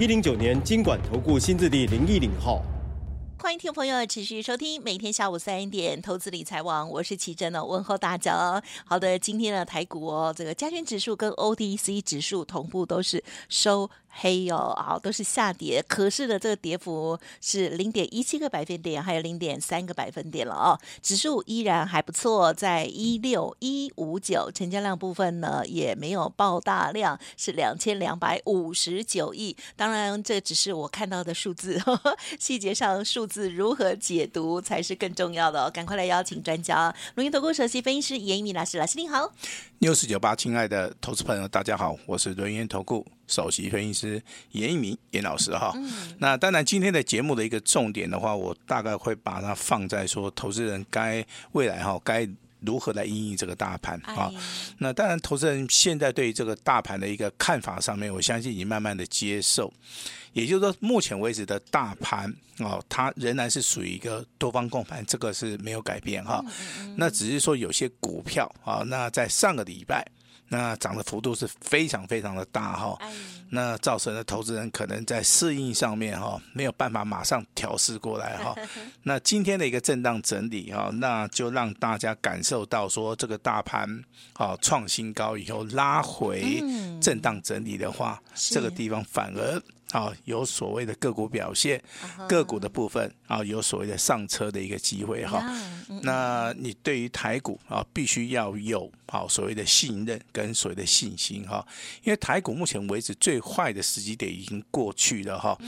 一零九年金管投顾新字第零一零号，欢迎听众朋友持续收听每天下午三点投资理财网，我是琦蓁哦，问候大家。好的，今天的台股哦，这个加权指数跟 OTC 指数同步都是收。黑、哦，好，都是下跌，可是的这个跌幅是零点一七个百分点，还有零点三个百分点了哦。指数依然还不错，在一六一五九，成交量部分呢也没有爆大量，是两千两百五十九亿。当然，这只是我看到的数字，呵 呵细节上数字如何解读才是更重要的哦。赶快来邀请专家，龙岩投顾首席分析师严一鸣老师，老师您好。News 九八，亲爱的投资朋友，大家好，我是轮元投顾首席分析师严一鸣严老师哈。嗯、那当然，今天的节目的一个重点的话，我大概会把它放在说，投资人该未来哈该如何来应应这个大盘啊。哎、那当然，投资人现在对于这个大盘的一个看法上面，我相信已经慢慢的接受。也就是说，目前为止的大盘哦，它仍然是属于一个多方共盘，这个是没有改变哈。那只是说有些股票啊，那在上个礼拜。那涨的幅度是非常非常的大哈，那造成了投资人可能在适应上面哈没有办法马上调试过来哈。那今天的一个震荡整理哈，那就让大家感受到说这个大盘啊创新高以后拉回震荡整理的话，这个地方反而。啊，有所谓的个股表现，个股的部分啊，有所谓的上车的一个机会哈。那你对于台股啊，必须要有好所谓的信任跟所谓的信心哈。因为台股目前为止最坏的时机点已经过去了哈。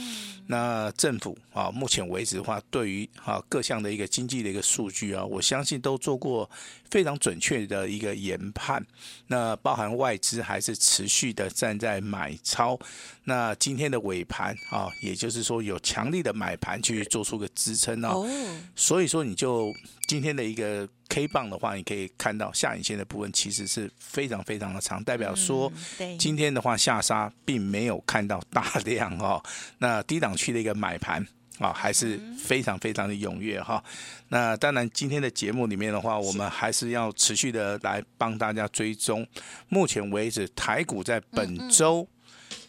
那政府啊，目前为止的话，对于啊各项的一个经济的一个数据啊，我相信都做过非常准确的一个研判。那包含外资还是持续的站在买超。那今天的尾盘啊，也就是说有强力的买盘去做出个支撑哦。所以说你就今天的一个 K 棒的话，你可以看到下影线的部分其实是非常非常的长，代表说今天的话下杀并没有看到大量哦。那低档区的一个买盘啊，还是非常非常的踊跃哈。那当然今天的节目里面的话，我们还是要持续的来帮大家追踪。目前为止，台股在本周。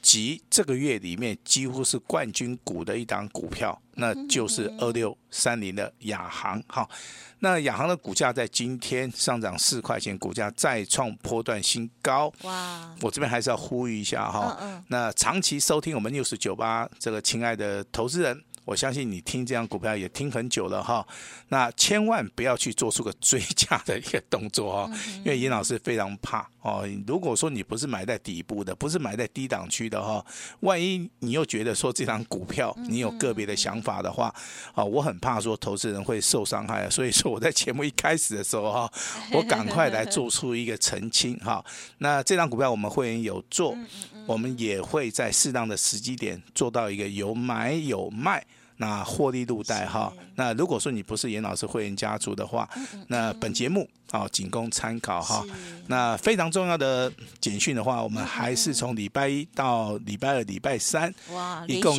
及这个月里面几乎是冠军股的一档股票，那就是二六三零的亚航。哈，那亚航的股价在今天上涨四块钱，股价再创波段新高。哇！我这边还是要呼吁一下哈，那长期收听我们 News 九八这个亲爱的投资人。我相信你听这样股票也听很久了哈，那千万不要去做出个追加的一个动作哦，因为尹老师非常怕哦。如果说你不是买在底部的，不是买在低档区的哈，万一你又觉得说这张股票你有个别的想法的话，啊，我很怕说投资人会受伤害，所以说我在节目一开始的时候哈，我赶快来做出一个澄清哈。那这张股票我们会员有做，我们也会在适当的时机点做到一个有买有卖。那获利入袋哈，那如果说你不是严老师会员家族的话，那本节目啊仅供参考哈。那非常重要的简讯的话，我们还是从礼拜一到礼拜二、礼拜三，哇，一共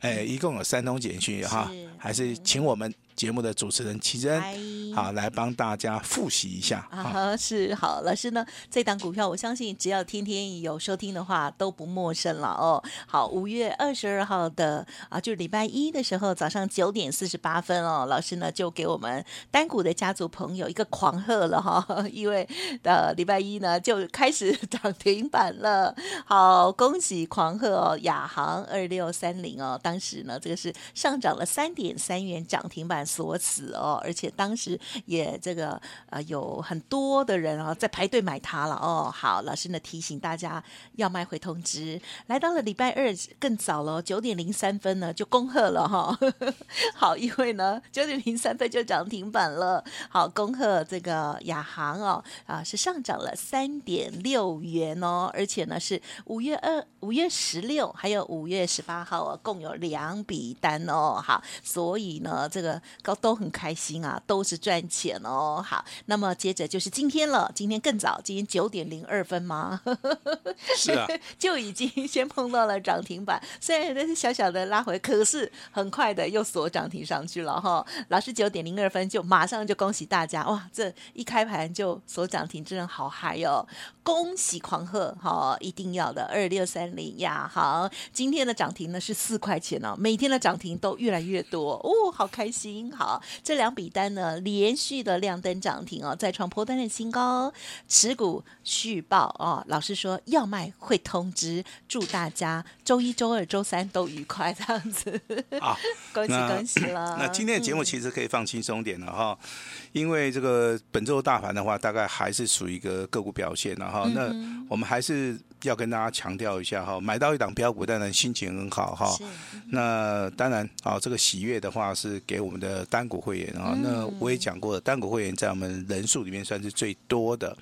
哎一共有三通简讯哈，还是请我们。节目的主持人琦蓁，好，来帮大家复习一下啊，是好老师呢，这档股票我相信只要天天有收听的话都不陌生了哦。好，五月二十二号的啊，就是礼拜一的时候早上九点四十八分哦，老师呢就给我们单股的家族朋友一个狂贺了哈，因为呃礼拜一呢就开始涨停板了，好，恭喜狂贺哦，亚航二六三零哦，当时呢这个是上涨了三点三元涨停板。锁死哦，而且当时也这个呃有很多的人啊在排队买它了哦。好，老师呢提醒大家要卖会通知，来到了礼拜二更早了，九点零三分呢就恭贺了哈、哦。好，因为呢九点零三分就涨停板了。好，恭贺这个亚航哦啊是上涨了三点六元哦，而且呢是五月二、五月十六还有五月十八号啊，共有两笔单哦。好，所以呢这个高都很开心啊，都是赚钱哦。好，那么接着就是今天了，今天更早，今天九点零二分吗？是啊，就已经先碰到了涨停板，虽然那是小小的拉回，可是很快的又锁涨停上去了哈。老师九点零二分就马上就恭喜大家哇，这一开盘就锁涨停，真的好嗨哦！恭喜狂贺哈，一定要的二六三零呀。好，今天的涨停呢是四块钱哦，每天的涨停都越来越多哦，好开心。好，这两笔单呢连续的亮灯涨停哦，再创波段的新高，持股续报哦。老师说要卖会通知，祝大家周一、周二、周三都愉快，这样子。好，恭喜恭喜了。那今天的节目其实可以放轻松点了哈，嗯、因为这个本周大盘的话，大概还是属于一个个股表现了哈、嗯、那我们还是要跟大家强调一下哈，买到一档标股，当然心情很好哈。嗯、那当然啊，这个喜悦的话是给我们的单股会员啊。嗯、那我也讲过了，单股会员在我们人数里面算是最多的。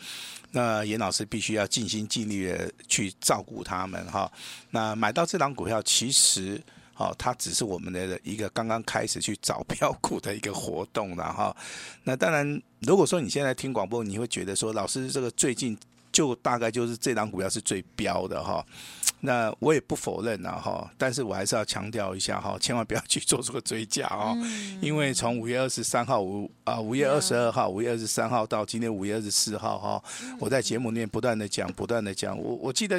那严老师必须要尽心尽力的去照顾他们哈。那买到这档股票，其实哦，它只是我们的一个刚刚开始去找标股的一个活动了哈。那当然，如果说你现在听广播，你会觉得说，老师这个最近就大概就是这档股票是最标的哈。那我也不否认呐哈，但是我还是要强调一下哈，千万不要去做这个追加哦，因为从五月二十三号五啊五月二十二号五月二十三号到今天五月二十四号哈，我在节目里面不断的讲，不断的讲，我我记得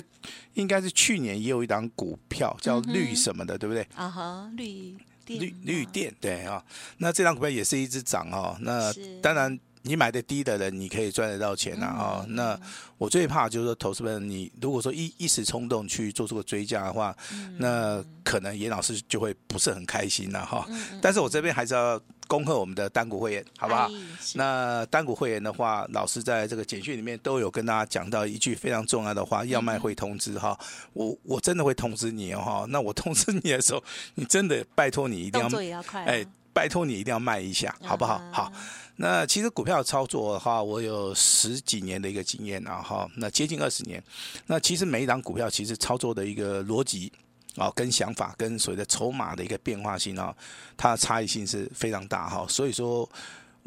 应该是去年也有一档股票叫绿什么的，对不对？啊哈，绿绿绿电对啊，那这档股票也是一直涨哦，那当然。你买的低的人，你可以赚得到钱呐啊！那我最怕就是说，投资人你如果说一一时冲动去做这个追加的话，那可能严老师就会不是很开心了哈。但是我这边还是要恭贺我们的单股会员，好不好？那单股会员的话，老师在这个简讯里面都有跟大家讲到一句非常重要的话：要卖会通知哈。我我真的会通知你哈。那我通知你的时候，你真的拜托你一定要哎，拜托你一定要卖一下，好不好？好。那其实股票操作的话，我有十几年的一个经验了哈，那接近二十年。那其实每一档股票，其实操作的一个逻辑啊，跟想法，跟所谓的筹码的一个变化性啊，它的差异性是非常大哈。所以说。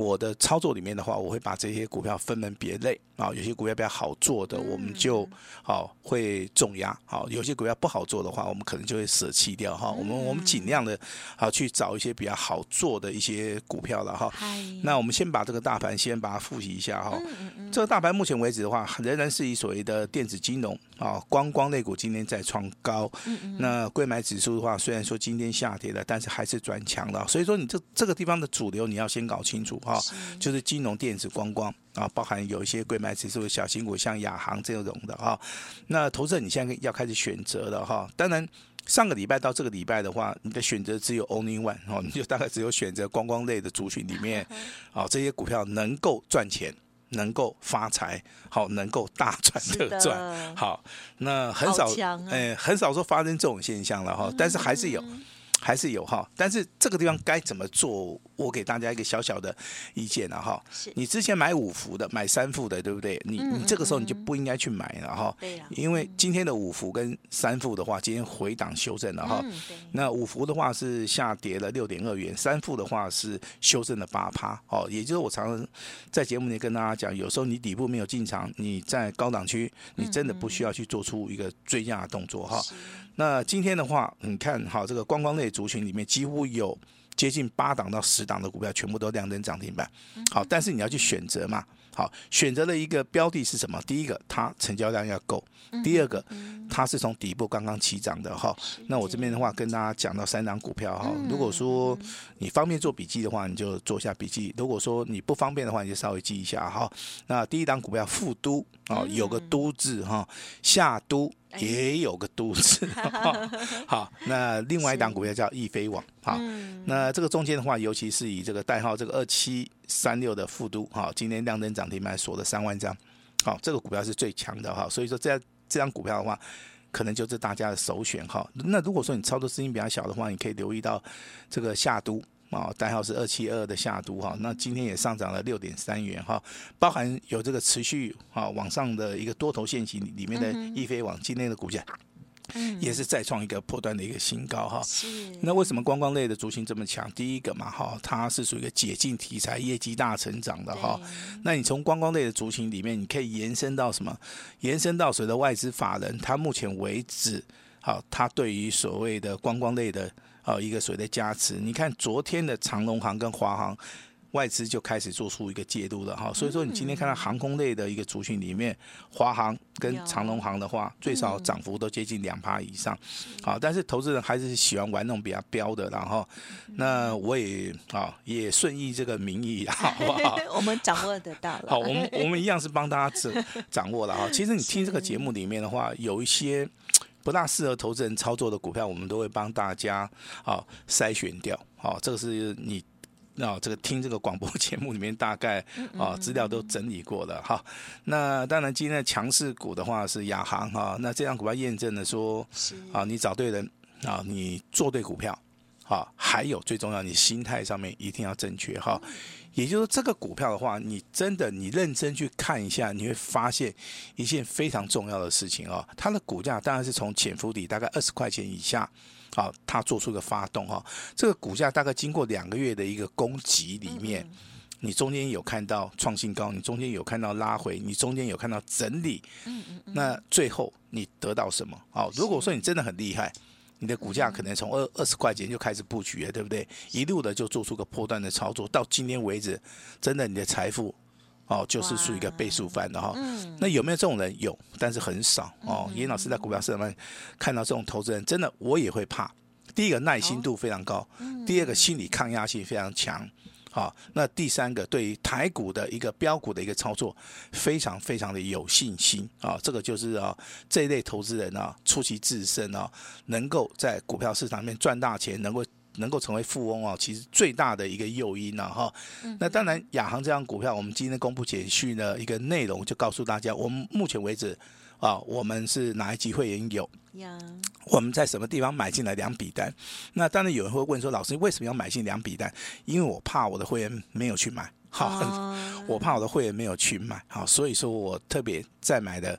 我的操作里面的话，我会把这些股票分门别类啊，有些股票比较好做的，我们就好会重压，好，有些股票不好做的话，我们可能就会舍弃掉哈。我们我们尽量的啊去找一些比较好做的一些股票了哈。那我们先把这个大盘先把它复习一下哈。这个大盘目前为止的话，仍然是以所谓的电子金融啊、观光类股今天在创高。那贵买指数的话，虽然说今天下跌了，但是还是转强了。所以说你这这个地方的主流你要先搞清楚。哈，就是金融、电子、观光啊，包含有一些贵买指数的小型股，像亚航这种的哈。那投资者你现在要开始选择了哈。当然，上个礼拜到这个礼拜的话，你的选择只有 only one 哦，你就大概只有选择观光类的族群里面啊，这些股票能够赚钱、能够发财、好能够大赚特赚。好，那很少哎，很少说发生这种现象了哈，但是还是有。还是有哈，但是这个地方该怎么做？我给大家一个小小的意见了哈。你之前买五福的，买三富的，对不对？你你这个时候你就不应该去买了哈。对呀。因为今天的五福跟三富的话，今天回档修正了哈。那五福的话是下跌了六点二元，三富的话是修正了八趴。哦，也就是我常常在节目里跟大家讲，有时候你底部没有进场，你在高档区，你真的不需要去做出一个追加的动作哈。那今天的话，你看好这个观光类族群里面几乎有接近八档到十档的股票，全部都亮灯涨停板。好，但是你要去选择嘛，好，选择了一个标的是什么？第一个，它成交量要够；第二个，它是从底部刚刚起涨的哈。那我这边的话，跟大家讲到三档股票哈。如果说你方便做笔记的话，你就做一下笔记；如果说你不方便的话，你就稍微记一下哈。那第一档股票富都啊，有个都字哈，夏都。也有个都字，好，那另外一档股票叫易飞网，好，那这个中间的话，尤其是以这个代号这个二七三六的富都，好，今天亮灯涨停板锁了三万张，好，这个股票是最强的哈，所以说这这张股票的话，可能就是大家的首选哈。那如果说你操作资金比较小的话，你可以留意到这个夏都。啊，代号是二七二的下都哈，那今天也上涨了六点三元哈，包含有这个持续啊往上的一个多头线型里面的易飞网，今天的股价也是再创一个破断的一个新高哈。是。那为什么观光类的族群这么强？第一个嘛哈，它是属于一个解禁题材，业绩大成长的哈。那你从观光类的族群里面，你可以延伸到什么？延伸到所谓的外资法人，他目前为止，好，他对于所谓的观光类的。哦，一个水的加持，你看昨天的长龙航跟华航，外资就开始做出一个介入了哈，所以说你今天看到航空类的一个族群里面，华航跟长龙航的话，最少涨幅都接近两趴以上，好，但是投资人还是喜欢玩那种比较标的，然后，那我也啊也顺应这个民意，好不好？我们掌握得到了，好，我们我们一样是帮大家掌掌握了哈。其实你听这个节目里面的话，有一些。不大适合投资人操作的股票，我们都会帮大家啊筛选掉。好，这个是你啊这个听这个广播节目里面大概啊资料都整理过了哈。那当然今天的强势股的话是亚航哈。那这张股票验证了说啊你找对人啊你做对股票啊，还有最重要你心态上面一定要正确哈。也就是说，这个股票的话，你真的你认真去看一下，你会发现一件非常重要的事情哦。它的股价当然是从潜伏底大概二十块钱以下，好，它做出个发动哈。这个股价大概经过两个月的一个攻击里面，你中间有看到创新高，你中间有看到拉回，你中间有看到整理，那最后你得到什么？好，如果说你真的很厉害。你的股价可能从二二十块钱就开始布局了，对不对？一路的就做出个破断的操作，到今天为止，真的你的财富哦，就是属于一个倍数翻的哈。那有没有这种人？有，但是很少哦。严老师在股票市场上看到这种投资人，真的我也会怕。第一个耐心度非常高，第二个心理抗压性非常强。好，那第三个对于台股的一个标股的一个操作，非常非常的有信心啊！这个就是啊，这一类投资人啊，出其制胜啊，能够在股票市场里面赚大钱，能够能够成为富翁啊，其实最大的一个诱因呢，哈。那当然，亚航这张股票，我们今天公布简讯的一个内容，就告诉大家，我们目前为止。啊，我们是哪一级会员有？我们在什么地方买进来两笔单？那当然有人会问说，老师为什么要买进两笔单？因为我怕我的会员没有去买，好，我怕我的会员没有去买，好，所以说我特别再买的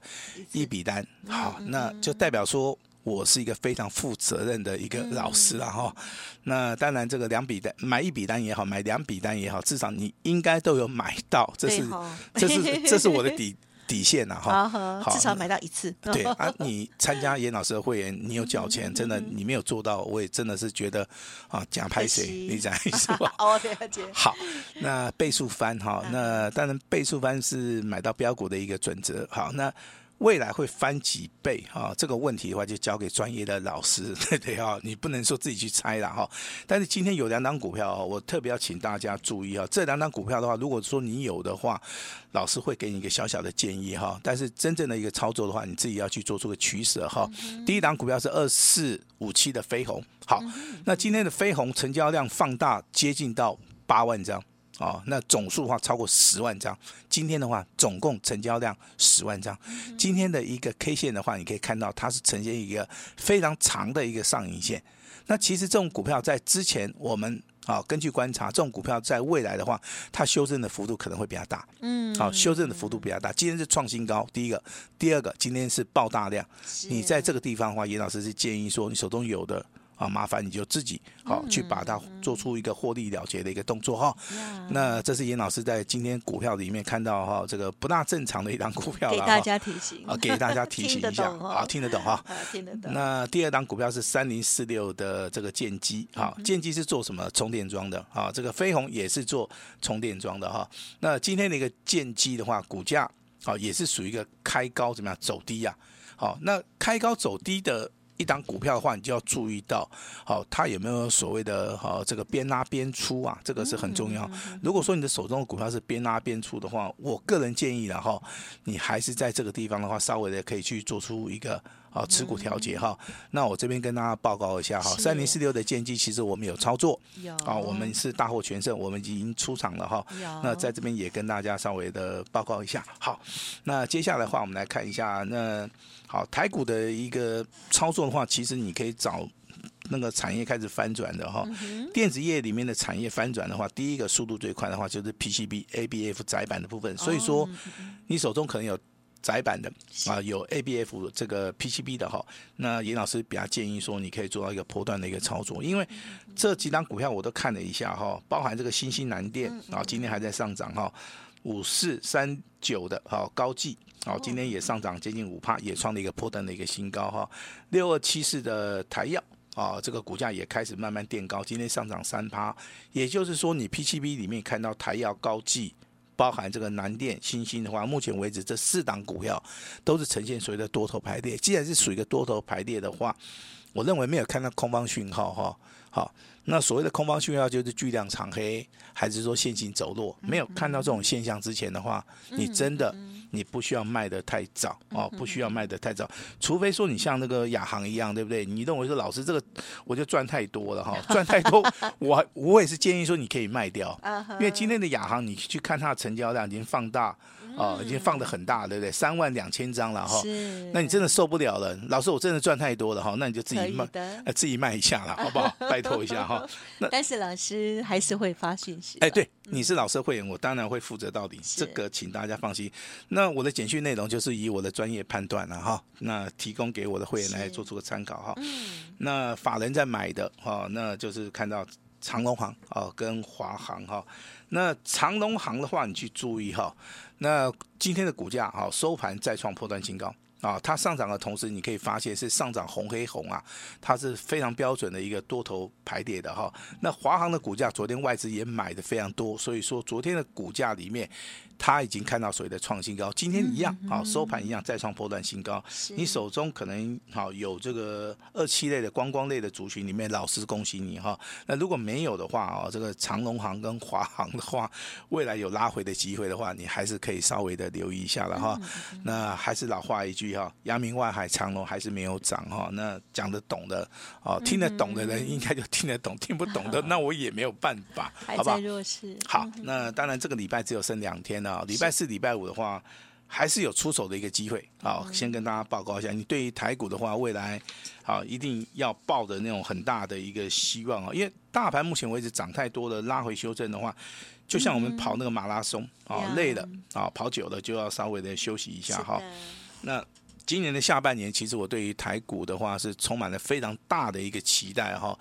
一笔单，好，那就代表说我是一个非常负责任的一个老师了哈。那当然，这个两笔单买一笔单也好，买两笔单也好，至少你应该都有买到，这是这是这是我的底。底线呐，哈，好，至少买到一次。对啊，你参加严老师的会员，你有缴钱，真的你没有做到，我也真的是觉得啊，假拍谁？你讲是吧？哦，了解。好，那倍数翻哈，那当然倍数翻是买到标股的一个准则。好，那。未来会翻几倍哈？这个问题的话，就交给专业的老师，对对哈？你不能说自己去猜了哈。但是今天有两档股票，我特别要请大家注意啊。这两档股票的话，如果说你有的话，老师会给你一个小小的建议哈。但是真正的一个操作的话，你自己要去做出个取舍哈。第一档股票是二四五七的飞鸿，好，那今天的飞鸿成交量放大接近到八万张。哦，那总数的话超过十万张，今天的话总共成交量十万张，今天的一个 K 线的话，你可以看到它是呈现一个非常长的一个上影线。那其实这种股票在之前我们啊根据观察，这种股票在未来的话，它修正的幅度可能会比较大。嗯，好，修正的幅度比较大。今天是创新高，第一个，第二个，今天是爆大量。你在这个地方的话，严老师是建议说，你手中有的。啊，麻烦你就自己好去把它做出一个获利了结的一个动作哈。那这是严老师在今天股票里面看到哈，这个不大正常的一档股票了，给大家提醒啊，给大家提醒 一下，啊，听得懂哈？听得懂。那第二档股票是三零四六的这个建机，哈，建机是做什么？充电桩的，啊，这个飞鸿也是做充电桩的哈。那今天的一个建机的话，股价啊也是属于一个开高怎么样走低呀？好，那开高走低的。一档股票的话，你就要注意到，好，它有没有所谓的好这个边拉边出啊？这个是很重要。如果说你的手中的股票是边拉边出的话，我个人建议了哈，你还是在这个地方的话，稍微的可以去做出一个好持股调节哈。那我这边跟大家报告一下哈，三零四六的建机其实我们有操作，啊，我们是大获全胜，我们已经出场了哈。那在这边也跟大家稍微的报告一下。好，那接下来的话，我们来看一下那。好，台股的一个操作的话，其实你可以找那个产业开始翻转的哈。电子业里面的产业翻转的话，第一个速度最快的话就是 PCB、ABF 窄板的部分。所以说，你手中可能有载板的啊，有 ABF 这个 PCB 的哈。那严老师比较建议说，你可以做到一个波段的一个操作，因为这几档股票我都看了一下哈，包含这个新兴南电啊，今天还在上涨哈。五四三九的哈高技，好，今天也上涨接近五趴，也创了一个波段的一个新高哈。六二七四的台药啊，这个股价也开始慢慢垫高，今天上涨三趴。也就是说，你 PCB 里面看到台药高技，包含这个南电、新星的话，目前为止这四档股票都是呈现所谓的多头排列。既然是属于一个多头排列的话，我认为没有看到空方讯号哈。好。那所谓的空方讯号就是巨量长黑，还是说线性走弱？没有看到这种现象之前的话，你真的你不需要卖的太早哦，不需要卖的太早，除非说你像那个亚航一样，对不对？你认为说老师这个我就赚太多了哈，赚太多，我我也是建议说你可以卖掉，因为今天的亚航你去看它的成交量已经放大。哦，已经放的很大，对不对？三万两千张了哈。是。那你真的受不了了，老师，我真的赚太多了哈。那你就自己卖，呃，自己卖一下了，好不好？拜托一下哈。那但是老师还是会发讯息。哎，对，你是老师会员，我当然会负责到底。这个请大家放心。那我的简讯内容就是以我的专业判断了哈，那提供给我的会员来做出个参考哈。嗯。那法人在买的哈，那就是看到长隆行哦跟华航哈。那长隆行的话，你去注意哈。那今天的股价哈收盘再创破断新高啊，它上涨的同时，你可以发现是上涨红黑红啊，它是非常标准的一个多头排列的哈。那华航的股价昨天外资也买的非常多，所以说昨天的股价里面。他已经看到所谓的创新高，今天一样，啊收盘一样再创波段新高。你手中可能好有这个二七类的观光类的族群里面，老师恭喜你哈。那如果没有的话啊，这个长龙航跟华航的话，未来有拉回的机会的话，你还是可以稍微的留意一下了哈。那还是老话一句哈，阳明外海长荣还是没有涨哈。那讲得懂的哦，听得懂的人应该就听得懂，听不懂的 那我也没有办法，好吧？好，那当然这个礼拜只有剩两天了。啊，礼拜四、礼拜五的话，还是有出手的一个机会。好，先跟大家报告一下，你对于台股的话，未来好一定要抱着那种很大的一个希望啊，因为大盘目前为止涨太多了，拉回修正的话，就像我们跑那个马拉松啊，累了啊，跑久了就要稍微的休息一下哈。那今年的下半年，其实我对于台股的话是充满了非常大的一个期待哈。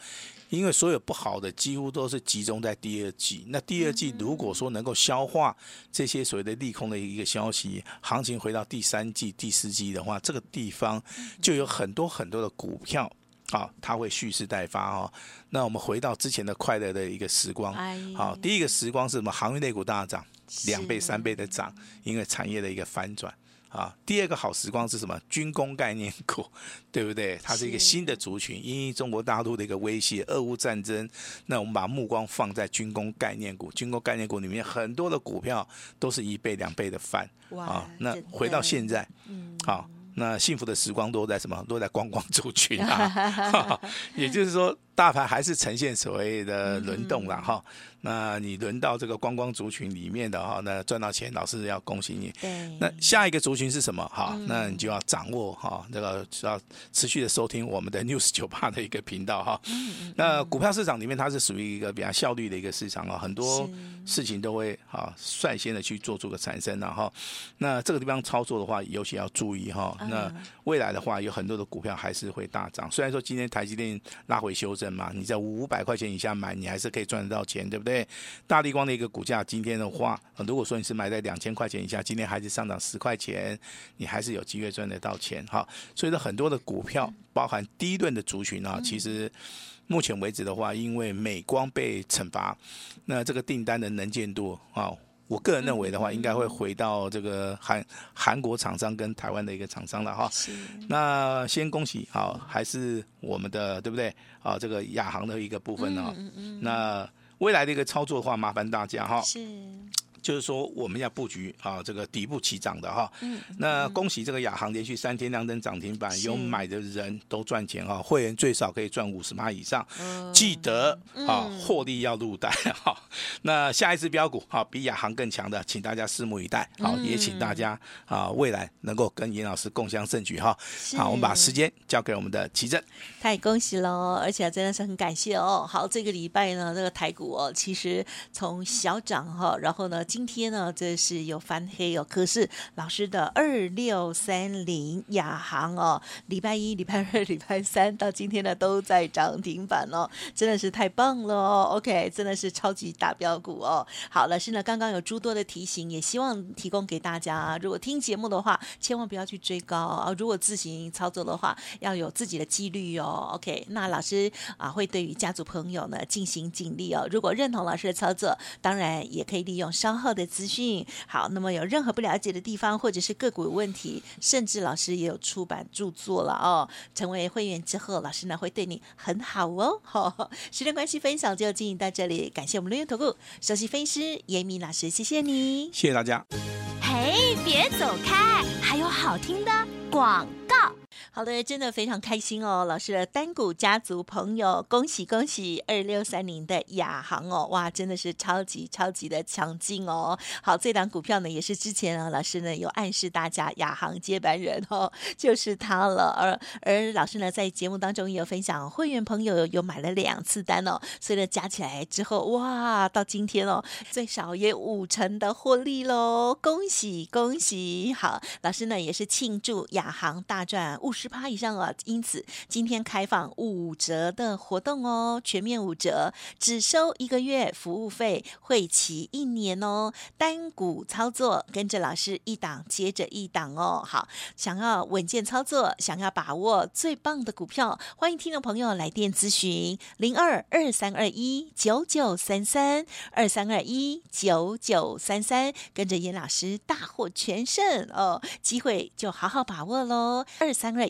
因为所有不好的几乎都是集中在第二季，那第二季如果说能够消化这些所谓的利空的一个消息，行情回到第三季、第四季的话，这个地方就有很多很多的股票啊，它会蓄势待发哦。那我们回到之前的快乐的一个时光，好，第一个时光是什么？航运类股大涨，两倍、三倍的涨，因为产业的一个反转。啊，第二个好时光是什么？军工概念股，对不对？它是一个新的族群，因为中国大陆的一个威胁，俄乌战争。那我们把目光放在军工概念股，军工概念股里面很多的股票都是一倍、两倍的翻。哇啊，那回到现在，嗯，好，那幸福的时光都在什么？都在观光族群啊。也就是说，大盘还是呈现所谓的轮动了哈。嗯那你轮到这个观光族群里面的哈，那赚到钱，老师要恭喜你。对。那下一个族群是什么？哈，那你就要掌握哈，这个要持续的收听我们的 News 九八的一个频道哈。嗯。那股票市场里面，它是属于一个比较效率的一个市场啊，很多事情都会哈率先的去做出个产生，然后那这个地方操作的话，尤其要注意哈。那未来的话，有很多的股票还是会大涨，虽然说今天台积电拉回修正。嘛，你在五百块钱以下买，你还是可以赚得到钱，对不对？大力光的一个股价今天的话，如果说你是买在两千块钱以下，今天还是上涨十块钱，你还是有机会赚得到钱。哈，所以说很多的股票，包含第一轮的族群啊，其实目前为止的话，因为美光被惩罚，那这个订单的能见度啊。我个人认为的话，应该会回到这个韩韩国厂商跟台湾的一个厂商了哈。是。那先恭喜好，还是我们的对不对？啊，这个亚航的一个部分呢。嗯嗯。那未来的一个操作的话，麻烦大家哈。是。就是说，我们要布局啊，这个底部起涨的哈。嗯。那恭喜这个亚航连续三天亮灯涨停板，有买的人都赚钱哈。会员最少可以赚五十趴以上，记得啊，获利要入袋哈。那下一支标股哈，比亚航更强的，请大家拭目以待。好，也请大家啊，未来能够跟严老师共襄盛举哈。好，我们把时间交给我们的奇正。太恭喜喽，而且真的是很感谢哦。好，这个礼拜呢，这个台股哦，其实从小涨哈，然后呢。今天呢，这是有翻黑哦。可是老师的二六三零亚航哦，礼拜一、礼拜二、礼拜三到今天呢，都在涨停板哦，真的是太棒了哦。OK，真的是超级大标股哦。好，老师呢刚刚有诸多的提醒，也希望提供给大家。如果听节目的话，千万不要去追高啊。如果自行操作的话，要有自己的纪律哦。OK，那老师啊会对于家族朋友呢进行警力哦。如果认同老师的操作，当然也可以利用稍后的资讯好，那么有任何不了解的地方，或者是个股有问题，甚至老师也有出版著作了哦。成为会员之后，老师呢会对你很好哦。好，时间关系，分享就进行到这里，感谢我们伦元投顾首席分析师严明老师，谢谢你，谢谢大家。嘿，别走开，还有好听的广告。好的，真的非常开心哦，老师的单股家族朋友，恭喜恭喜！二六三零的亚航哦，哇，真的是超级超级的强劲哦。好，这档股票呢，也是之前啊，老师呢有暗示大家亚航接班人哦，就是他了。而而老师呢，在节目当中也有分享，会员朋友有，买了两次单哦，所以呢，加起来之后，哇，到今天哦，最少也五成的获利喽，恭喜恭喜！好，老师呢也是庆祝亚航大赚五十趴以上啊！因此今天开放五折的活动哦，全面五折，只收一个月服务费，会期一年哦。单股操作，跟着老师一档接着一档哦。好，想要稳健操作，想要把握最棒的股票，欢迎听众朋友来电咨询零二二三二一九九三三二三二一九九三三，跟着严老师大获全胜哦，机会就好好把握喽，二三二。